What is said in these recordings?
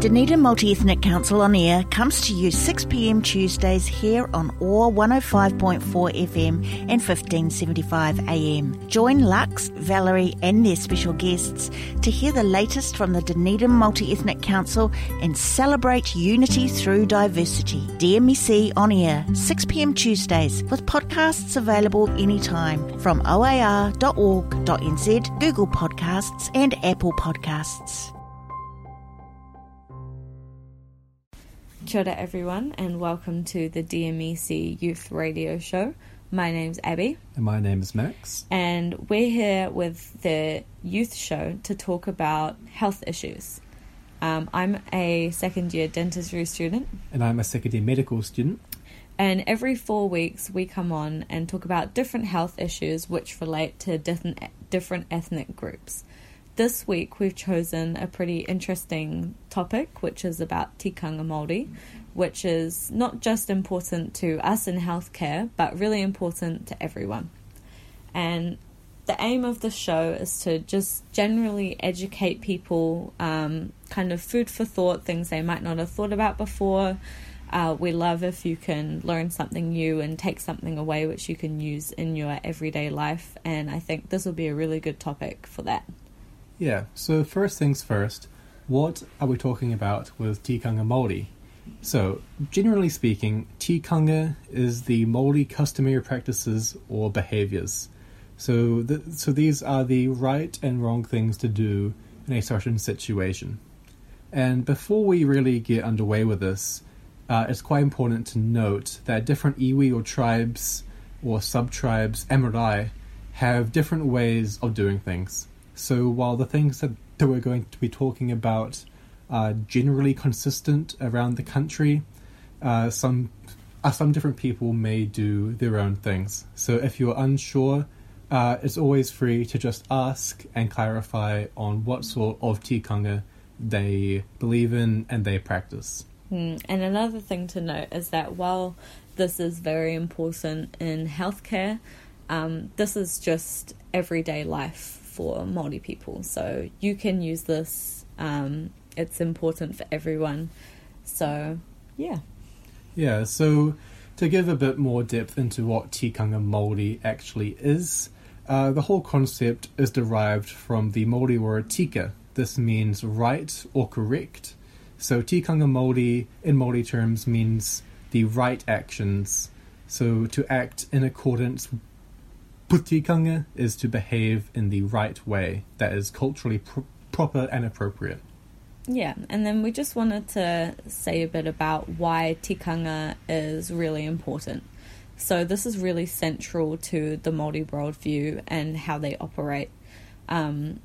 Dunedin Multi Ethnic Council on Air comes to you 6pm Tuesdays here on OAR 105.4 FM and 1575am. Join Lux, Valerie, and their special guests to hear the latest from the Dunedin Multi Ethnic Council and celebrate unity through diversity. DMEC on Air, 6pm Tuesdays, with podcasts available anytime from oar.org.nz, Google Podcasts, and Apple Podcasts. Kia ora everyone and welcome to the DMEC Youth Radio Show. My name's Abby And my name is Max. and we're here with the youth show to talk about health issues. Um, I'm a second year dentistry student And I'm a second year medical student. and every four weeks we come on and talk about different health issues which relate to different different ethnic groups. This week we've chosen a pretty interesting topic, which is about tikanga Māori, which is not just important to us in healthcare, but really important to everyone. And the aim of the show is to just generally educate people, um, kind of food for thought, things they might not have thought about before. Uh, we love if you can learn something new and take something away which you can use in your everyday life. And I think this will be a really good topic for that. Yeah, so first things first, what are we talking about with tikanga Māori? So, generally speaking, tikanga is the Māori customary practices or behaviors. So, th- so these are the right and wrong things to do in a certain situation. And before we really get underway with this, uh, it's quite important to note that different iwi or tribes or sub-tribes, emirai, have different ways of doing things. So while the things that, we're going to be talking about are generally consistent around the country, uh, some uh, some different people may do their own things. So if you're unsure, uh, it's always free to just ask and clarify on what sort of tikanga they believe in and they practice. Mm, And another thing to note is that while this is very important in healthcare, um, this is just everyday life for Māori people. So you can use this. Um, it's important for everyone. So yeah. Yeah, so to give a bit more depth into what tikanga Māori actually is, uh, the whole concept is derived from the Māori word tika. This means right or correct. So tikanga Māori, in Māori terms, means the right actions. So to act in accordance with tikanga is to behave in the right way that is culturally pr- proper and appropriate. Yeah, and then we just wanted to say a bit about why tikanga is really important. So this is really central to the Māori worldview and how they operate. Um,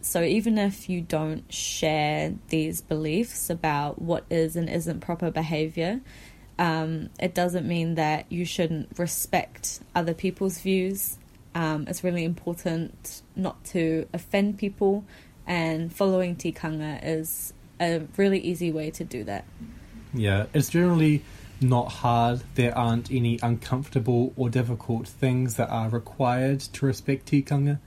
so even if you don't share these beliefs about what is and isn't proper behavior, um, it doesn't mean that you shouldn't respect other people's views. Um, it's really important not to offend people, and following tikanga is a really easy way to do that. Yeah, it's generally not hard. There aren't any uncomfortable or difficult things that are required to respect tikanga.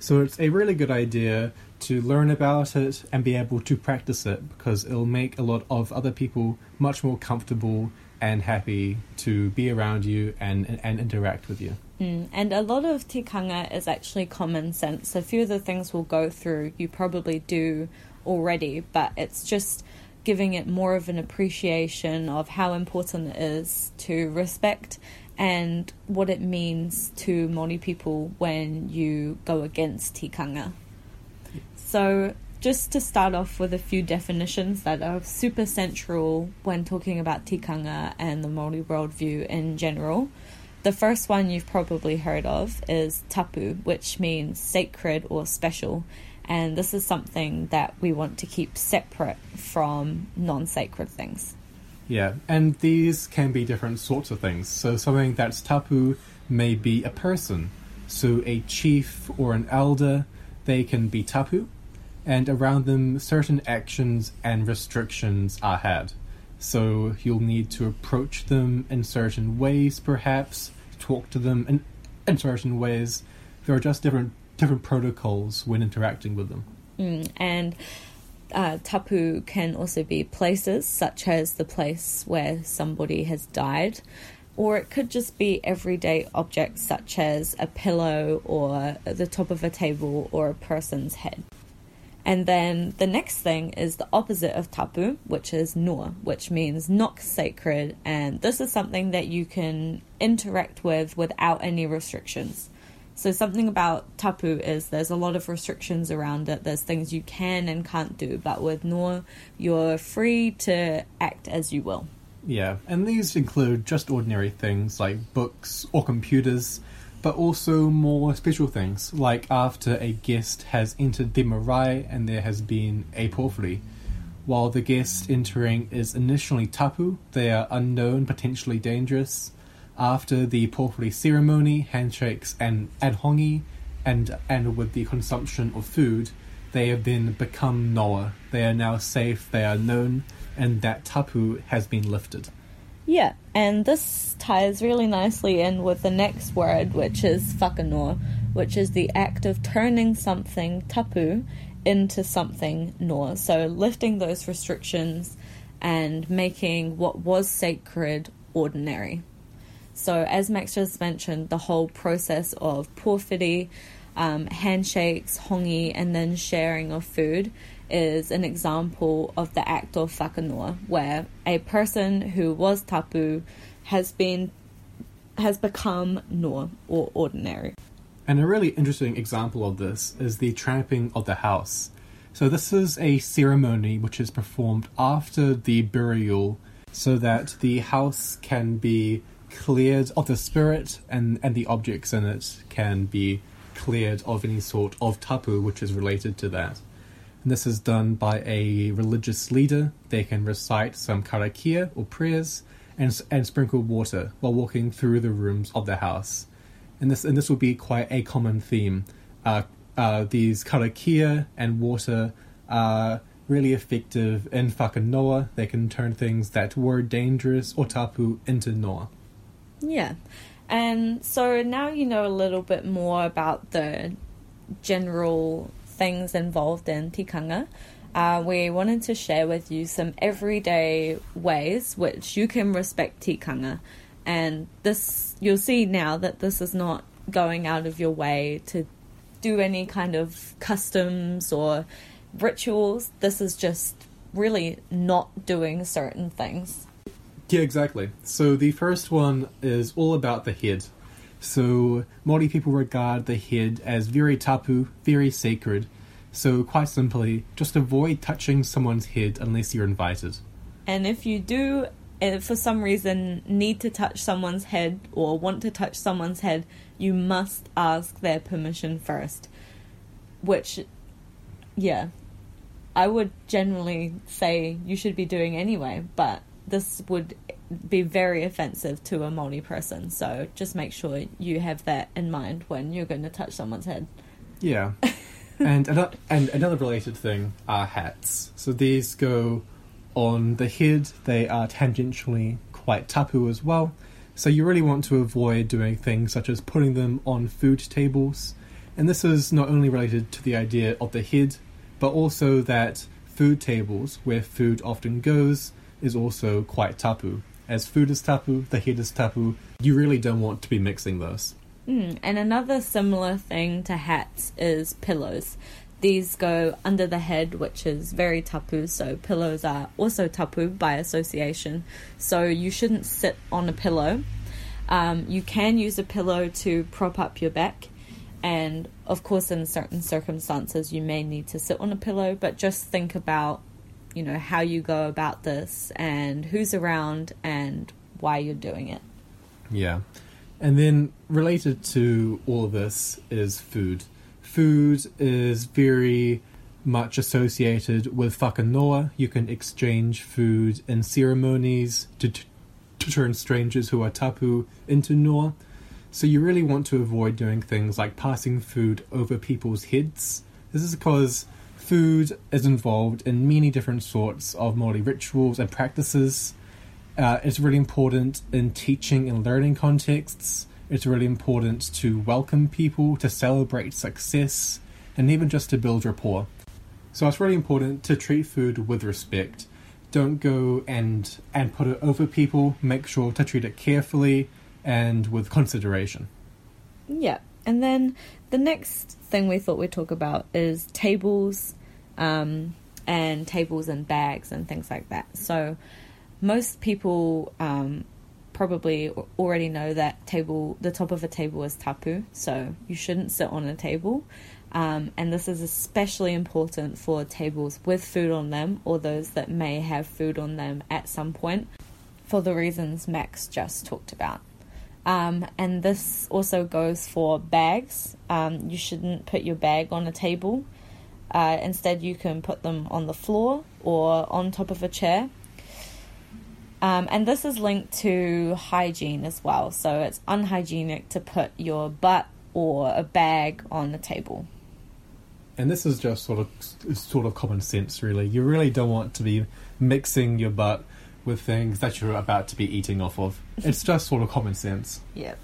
So it's a really good idea to learn about it and be able to practice it because it'll make a lot of other people much more comfortable and happy to be around you and, and interact with you. Mm, and a lot of tikanga is actually common sense. A few of the things we'll go through you probably do already, but it's just giving it more of an appreciation of how important it is to respect and what it means to Māori people when you go against tikanga. So, just to start off with a few definitions that are super central when talking about tikanga and the Māori worldview in general. The first one you've probably heard of is tapu, which means sacred or special, and this is something that we want to keep separate from non sacred things. Yeah, and these can be different sorts of things. So something that's tapu may be a person. So a chief or an elder, they can be tapu, and around them certain actions and restrictions are had. So you'll need to approach them in certain ways, perhaps, talk to them in, in certain ways. There are just different different protocols when interacting with them. Mm, and uh, tapu can also be places, such as the place where somebody has died, or it could just be everyday objects, such as a pillow or the top of a table or a person's head. And then the next thing is the opposite of tapu, which is noa, which means not sacred. And this is something that you can interact with without any restrictions. So, something about tapu is there's a lot of restrictions around it. There's things you can and can't do. But with noa, you're free to act as you will. Yeah, and these include just ordinary things like books or computers, but also more special things, like after a guest has entered the marae and there has been a pōwhiri. While the guest entering is initially tapu, they are unknown, potentially dangerous. After the pōwhiri ceremony, handshakes, and adhongi, and and with the consumption of food, they have then become noa. They are now safe. They are known, and that tapu has been lifted. Yeah, and this ties really nicely in with the next word, which is whakanoa, which is the act of turning something tapu into something noa. So lifting those restrictions and making what was sacred ordinary. So, as Max just mentioned, the whole process of pōwhiri, um, handshakes, hongi, and then sharing of food is an example of the act of whakanoa, where a person who was tapu has been has become noa or ordinary. And a really interesting example of this is the tramping of the house. So this is a ceremony which is performed after the burial so that the house can be cleared of the spirit and, and the objects in it can be cleared of any sort of tapu which is related to that. This is done by a religious leader. They can recite some karakia or prayers and, and sprinkle water while walking through the rooms of the house. And this and this will be quite a common theme. Uh, uh, these karakia and water are really effective in whakanoa. They can turn things that were dangerous or tapu into noa. Yeah. And so now you know a little bit more about the general things involved in tikanga. Uh, we wanted to share with you some everyday ways which you can respect tikanga. And this, you'll see now that this is not going out of your way to do any kind of customs or rituals. This is just really not doing certain things. Yeah, exactly. So the first one is all about the head. So Māori people regard the head as very tapu, very sacred. So quite simply, just avoid touching someone's head unless you're invited. And if you do, uh, for some reason, need to touch someone's head or want to touch someone's head, you must ask their permission first. Which, yeah, I would generally say you should be doing anyway, but this would be very offensive to a Māori person. So just make sure you have that in mind when you're going to touch someone's head. Yeah. and another, and another related thing are hats. So these go on the head. They are tangentially quite tapu as well. So you really want to avoid doing things such as putting them on food tables. And this is not only related to the idea of the head, but also that food tables, where food often goes, is also quite tapu. As food is tapu, the head is tapu. You really don't want to be mixing those. Mm, and another similar thing to hats is pillows. These go under the head, which is very tapu, so pillows are also tapu by association. So you shouldn't sit on a pillow. Um, you can use a pillow to prop up your back, and of course, in certain circumstances, you may need to sit on a pillow, but just think about you know how you go about this and who's around and why you're doing it. Yeah. And then related to all of this is food. Food is very much associated with whakanoa. You can exchange food in ceremonies to, to, to turn strangers who are tapu into noa. So you really want to avoid doing things like passing food over people's heads. This is because food is involved in many different sorts of Māori rituals and practices. Uh, it's really important in teaching and learning contexts, It's really important to welcome people, to celebrate success, and even just to build rapport. So it's really important to treat food with respect. Don't go and and put it over people. Make sure to treat it carefully and with consideration. Yeah. And then the next thing we thought we'd talk about is tables um, and tables and bags and things like that. So most people um, probably already know that table the top of a table is tapu, so you shouldn't sit on a table. Um, and this is especially important for tables with food on them or those that may have food on them at some point for the reasons Max just talked about. Um, and this also goes for bags. Um, you shouldn't put your bag on a table. Uh, instead, you can put them on the floor or on top of a chair. Um, and this is linked to hygiene as well. So it's unhygienic to put your butt or a bag on the table. And this is just sort of sort of common sense, really. You really don't want to be mixing your butt with things that you're about to be eating off of. It's just sort of common sense. Yeah,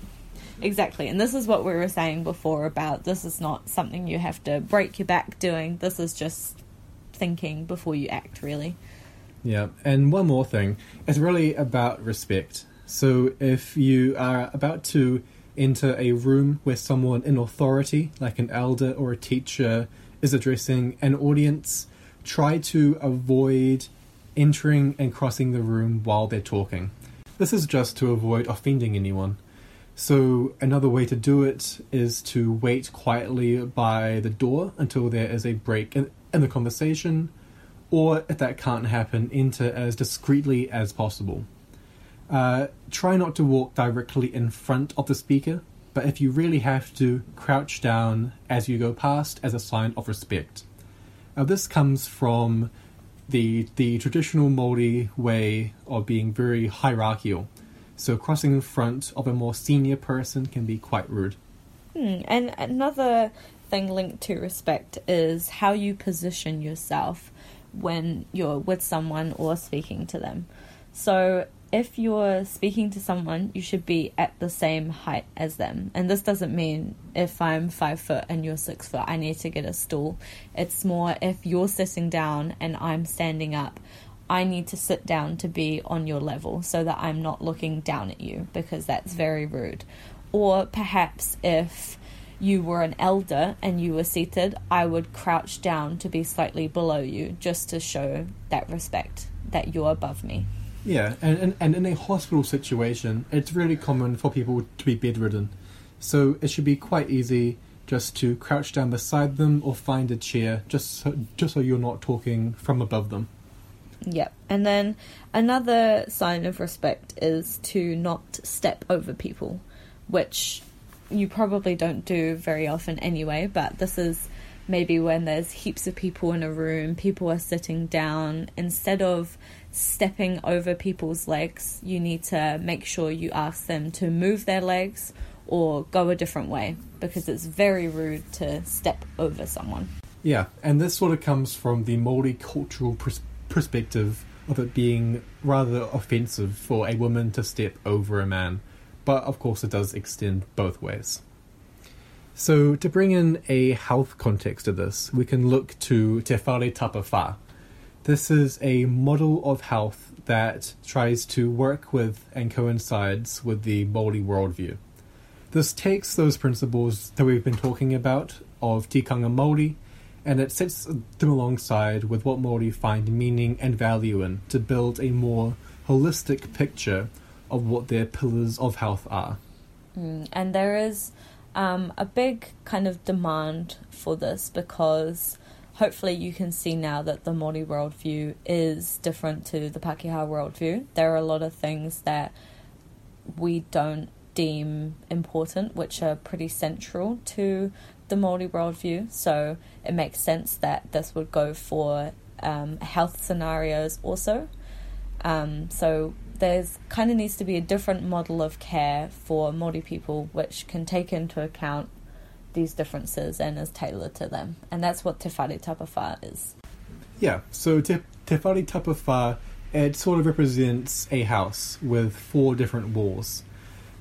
exactly. And this is what we were saying before about this is not something you have to break your back doing. This is just thinking before you act, really. Yeah, and one more thing. It's really about respect. So if you are about to enter a room where someone in authority, like an elder or a teacher, is addressing an audience, try to avoid entering and crossing the room while they're talking. This is just to avoid offending anyone. So, another way to do it is to wait quietly by the door until there is a break in, in the conversation, or if that can't happen, enter as discreetly as possible. Uh, try not to walk directly in front of the speaker, but if you really have to, crouch down as you go past as a sign of respect. Now, this comes from the the traditional Maori way of being very hierarchical. So crossing in front of a more senior person can be quite rude. Hmm. And another thing linked to respect is how you position yourself when you're with someone or speaking to them. So if you're speaking to someone, you should be at the same height as them. And this doesn't mean if I'm five foot and you're six foot, I need to get a stool. It's more if you're sitting down and I'm standing up, I need to sit down to be on your level so that I'm not looking down at you because that's mm. very rude. Or perhaps if you were an elder and you were seated, I would crouch down to be slightly below you just to show that respect that you're above me. Yeah, and, and, and in a hospital situation, it's really common for people to be bedridden. So it should be quite easy just to crouch down beside them or find a chair just so, just so you're not talking from above them. Yep. And then another sign of respect is to not step over people, which you probably don't do very often anyway, but this is maybe when there's heaps of people in a room, people are sitting down, instead of stepping over people's legs, you need to make sure you ask them to move their legs or go a different way because it's very rude to step over someone. Yeah, and this sort of comes from the Maori cultural pers- perspective of it being rather offensive for a woman to step over a man, but of course it does extend both ways. So, to bring in a health context to this, we can look to Te Whare this is a model of health that tries to work with and coincides with the Māori worldview. This takes those principles that we've been talking about of tikanga Māori and it sets them alongside with what Māori find meaning and value in to build a more holistic picture of what their pillars of health are. Mm, and there is um, a big kind of demand for this because hopefully you can see now that the Māori worldview is different to the Pākehā worldview. There are a lot of things that we don't deem important, which are pretty central to the Māori worldview. So it makes sense that this would go for um, health scenarios also. Um, so there's kind of needs to be a different model of care for Māori people, which can take into account these differences and is tailored to them. And that's what Te Whare Tapa Whā is. Yeah, so Te, Te Whare it sort of represents a house with four different walls.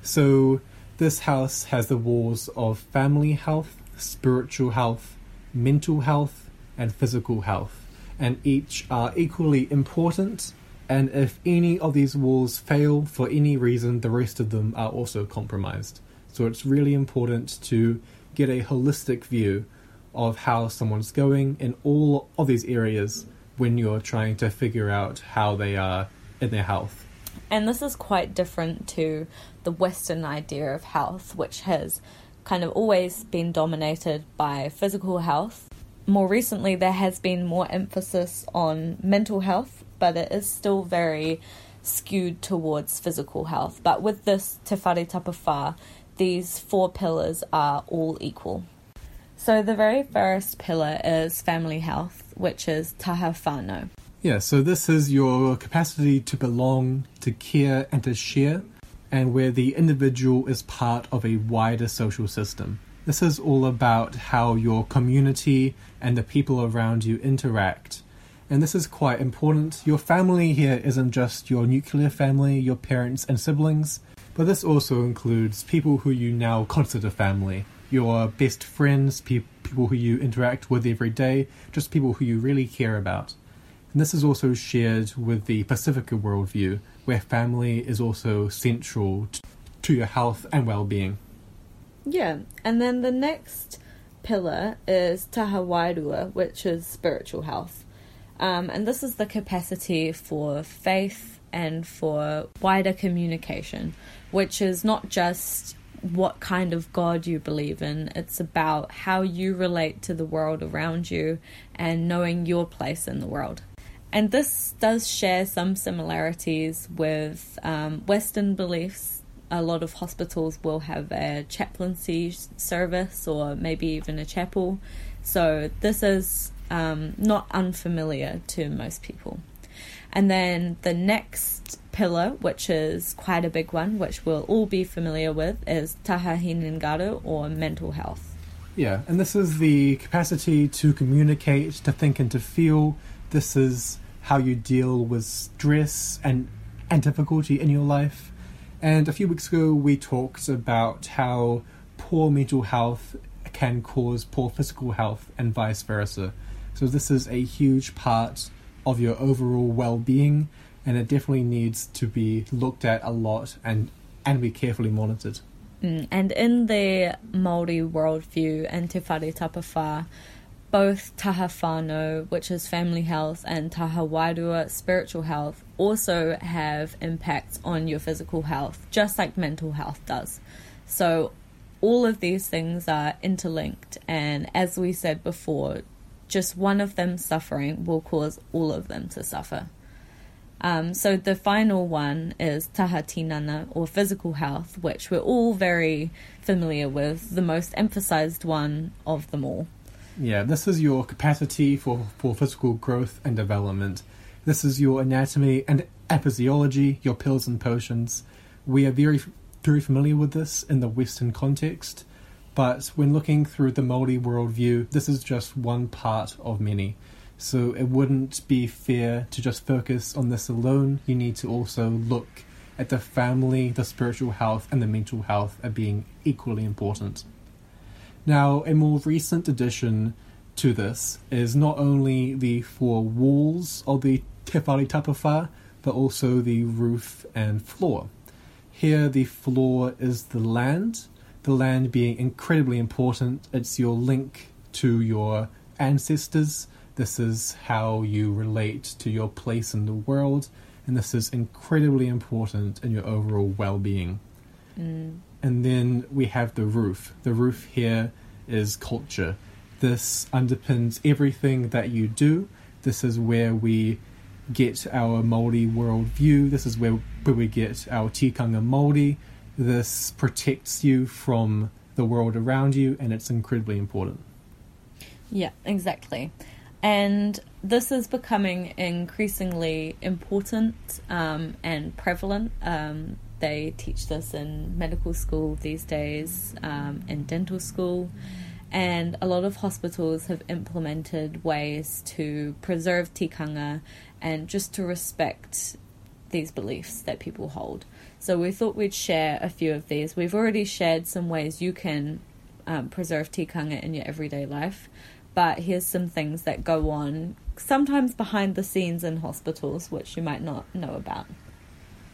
So This house has the walls of family health, spiritual health, mental health, and physical health, and each are equally important. And if any of these walls fail for any reason, the rest of them are also compromised. So it's really important to get a holistic view of how someone's going in all of these areas when you're trying to figure out how they are in their health. And this is quite different to the Western idea of health, which has kind of always been dominated by physical health. More recently, there has been more emphasis on mental health, but it is still very skewed towards physical health. But with this Te Whare these four pillars are all equal. So the very first pillar is family health, which is taha whānau. Yeah, so this is your capacity to belong, to care, and to share, and where the individual is part of a wider social system. This is all about how your community and the people around you interact. And this is quite important. Your family here isn't just your nuclear family, your parents and siblings, but this also includes people who you now consider family your best friends, pe- people who you interact with every day, just people who you really care about. And this is also shared with the Pacifica worldview, where family is also central to your health and well being. Yeah, and then the next pillar is taha wairua, which is spiritual health. Um, and this is the capacity for faith and for wider communication, which is not just what kind of God you believe in. It's about how you relate to the world around you and knowing your place in the world. And this does share some similarities with um, Western beliefs. A lot of hospitals will have a chaplaincy service or maybe even a chapel. So this is um, not unfamiliar to most people. And then the next pillar, which is quite a big one, which we'll all be familiar with, is taha hinengaro or mental health. Yeah, and this is the capacity to communicate, to think, and to feel. This is how you deal with stress and, and difficulty in your life. And a few weeks ago, we talked about how poor mental health can cause poor physical health and vice versa. So, this is a huge part of your overall well being and it definitely needs to be looked at a lot and and be carefully monitored. Mm, and in the Maori worldview and Te Whare Tapa Whā, both taha whānau, which is family health, and taha wairua, spiritual health, also have impacts on your physical health, just like mental health does. So all of these things are interlinked, and as we said before, just one of them suffering will cause all of them to suffer. Um, so the final one is taha tinana or physical health, which we're all very familiar with, the most emphasized one of them all. Yeah, this is your capacity for, for physical growth and development. This is your anatomy and, and physiology, your pills and potions. We are very very familiar with this in the Western context, but when looking through the Maori worldview, this is just one part of many. So it wouldn't be fair to just focus on this alone. You need to also look at the family, the spiritual health, and the mental health as being equally important. Now, a more recent addition to this is not only the four walls of the Te Whare but also the roof and floor. Here, the floor is the land, the land being incredibly important. It's your link to your ancestors, this is how you relate to your place in the world, and this is incredibly important in your overall well being. Mm. And then we have the roof. The roof here is culture. This underpins everything that you do. This is where we get our Māori worldview. This is where, where we get our tikanga Māori. This protects you from the world around you, and it's incredibly important. Yeah, exactly. And this is becoming increasingly important um, and prevalent. Um, they teach this in medical school these days, um, in dental school, and a lot of hospitals have implemented ways to preserve tikanga and just to respect these beliefs that people hold. So we thought we'd share a few of these. We've already shared some ways you can um, preserve tikanga in your everyday life, but here's some things that go on sometimes behind the scenes in hospitals, which you might not know about.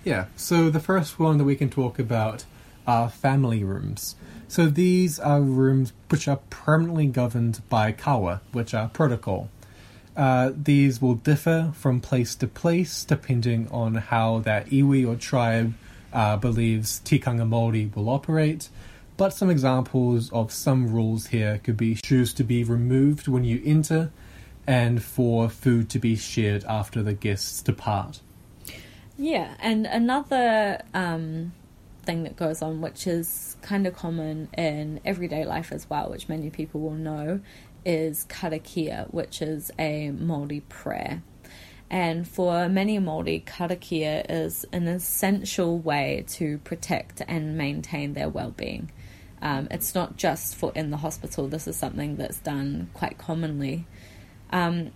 Yeah, so the first one that we can talk about are family rooms. So these are rooms which are permanently governed by kawa, which are protocol. Uh, these will differ from place to place depending on how that iwi or tribe uh, believes tikanga Māori will operate. But some examples of some rules here could be shoes to be removed when you enter, and for food to be shared after the guests depart. Yeah, and another um, thing that goes on, which is kind of common in everyday life as well, which many people will know, is karakia, which is a Māori prayer. And for many Māori, karakia is an essential way to protect and maintain their well-being. Um, it's not just for in the hospital. This is something that's done quite commonly, um,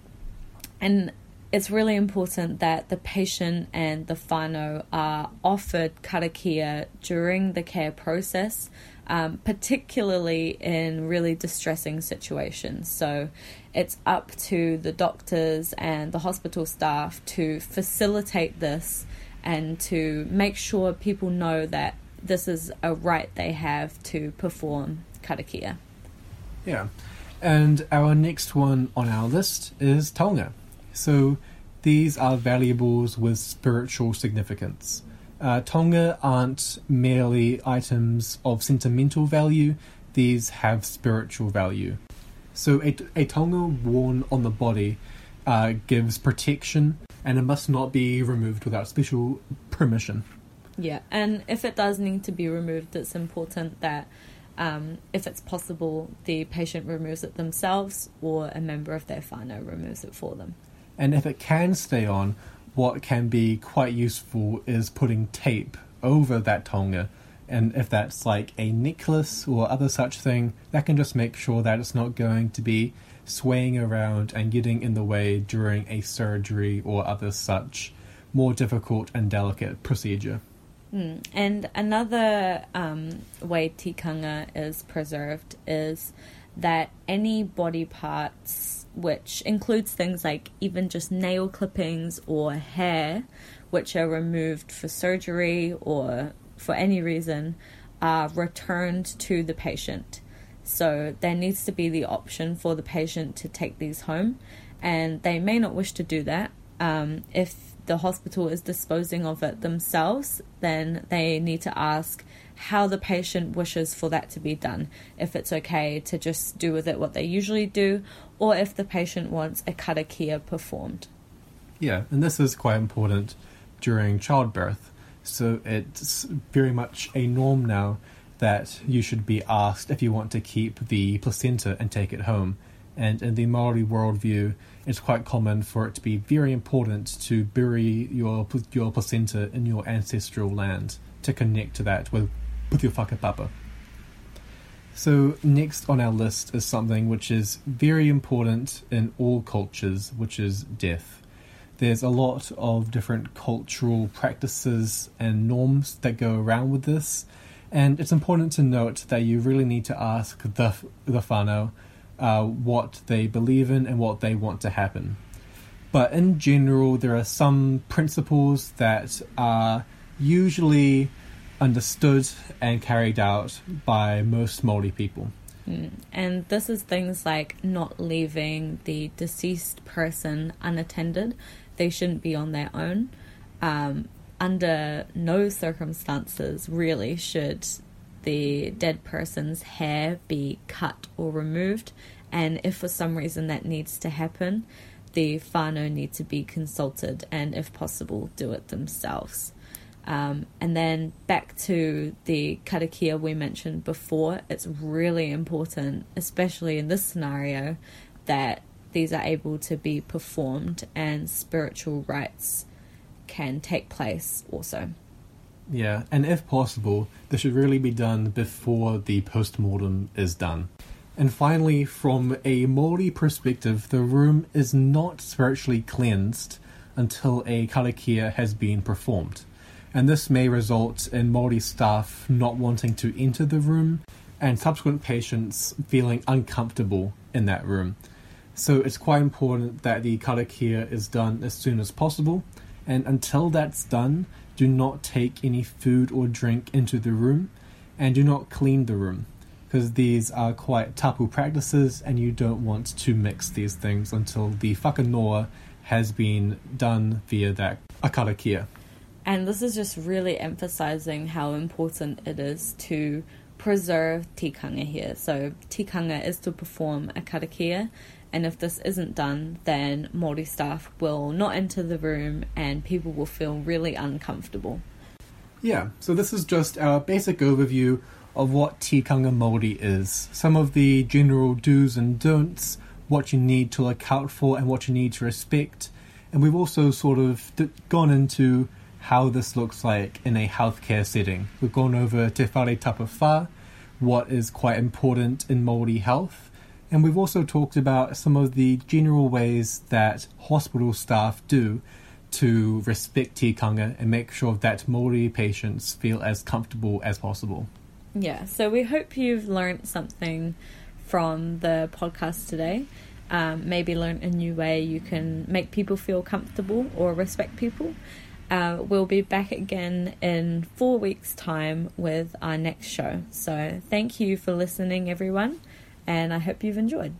and it's really important that the patient and the whānau are offered karakia during the care process, um, particularly in really distressing situations. So it's up to the doctors and the hospital staff to facilitate this and to make sure people know that this is a right they have to perform karakia. Yeah. And our next one on our list is taonga. So these are valuables with spiritual significance. Uh, taonga aren't merely items of sentimental value, these have spiritual value. So a, a taonga worn on the body uh, gives protection and it must not be removed without special permission. Yeah, and if it does need to be removed, it's important that um, if it's possible, the patient removes it themselves or a member of their whānau removes it for them. And if it can stay on, what can be quite useful is putting tape over that taonga. And if that's like a necklace or other such thing, that can just make sure that it's not going to be swaying around and getting in the way during a surgery or other such more difficult and delicate procedure. Mm. And another um, way tikanga is preserved is that any body parts, which includes things like even just nail clippings or hair, which are removed for surgery or for any reason, are returned to the patient. So there needs to be the option for the patient to take these home, and they may not wish to do that. Um, if the hospital is disposing of it themselves, then they need to ask how the patient wishes for that to be done. If it's okay to just do with it what they usually do, or if the patient wants a karakia performed. Yeah, and this is quite important during childbirth. So it's very much a norm now that you should be asked if you want to keep the placenta and take it home. And in the Maori worldview, it's quite common for it to be very important to bury your your placenta in your ancestral land to connect to that with with your whakapapa. So next on our list is something which is very important in all cultures, which is death. There's a lot of different cultural practices and norms that go around with this, and it's important to note that you really need to ask the the whānau uh, what they believe in and what they want to happen. But in general, there are some principles that are usually understood and carried out by most Māori people. Mm. And this is things like not leaving the deceased person unattended. They shouldn't be on their own. Um, under no circumstances, really, should the dead person's hair be cut or removed, and if for some reason that needs to happen, the whānau need to be consulted and, if possible, do it themselves. Um, and then back to the karakia we mentioned before, it's really important, especially in this scenario, that these are able to be performed and spiritual rites can take place also. Yeah, and if possible, this should really be done before the post mortem is done. And finally, from a Māori perspective, the room is not spiritually cleansed until a karakia has been performed. And this may result in Māori staff not wanting to enter the room and subsequent patients feeling uncomfortable in that room. So it's quite important that the karakia is done as soon as possible. And until that's done, do not take any food or drink into the room and do not clean the room because these are quite tapu practices and you don't want to mix these things until the whakanoa has been done via that akarakia. And this is just really emphasizing how important it is to preserve tikanga here. So tikanga is to perform a karakia and if this isn't done, then Māori staff will not enter the room and people will feel really uncomfortable. Yeah, so this is just our basic overview of what tikanga Māori is. Some of the general do's and don'ts, what you need to look out for and what you need to respect. And we've also sort of gone into how this looks like in a healthcare setting. We've gone over Te Whare Tapa Whā, what is quite important in Māori health, and we've also talked about some of the general ways that hospital staff do to respect tikanga and make sure that Māori patients feel as comfortable as possible. Yeah, so we hope you've learned something from the podcast today. Um, maybe learn a new way you can make people feel comfortable or respect people. Uh, we'll be back again in four weeks' time with our next show. So, thank you for listening, everyone and I hope you've enjoyed.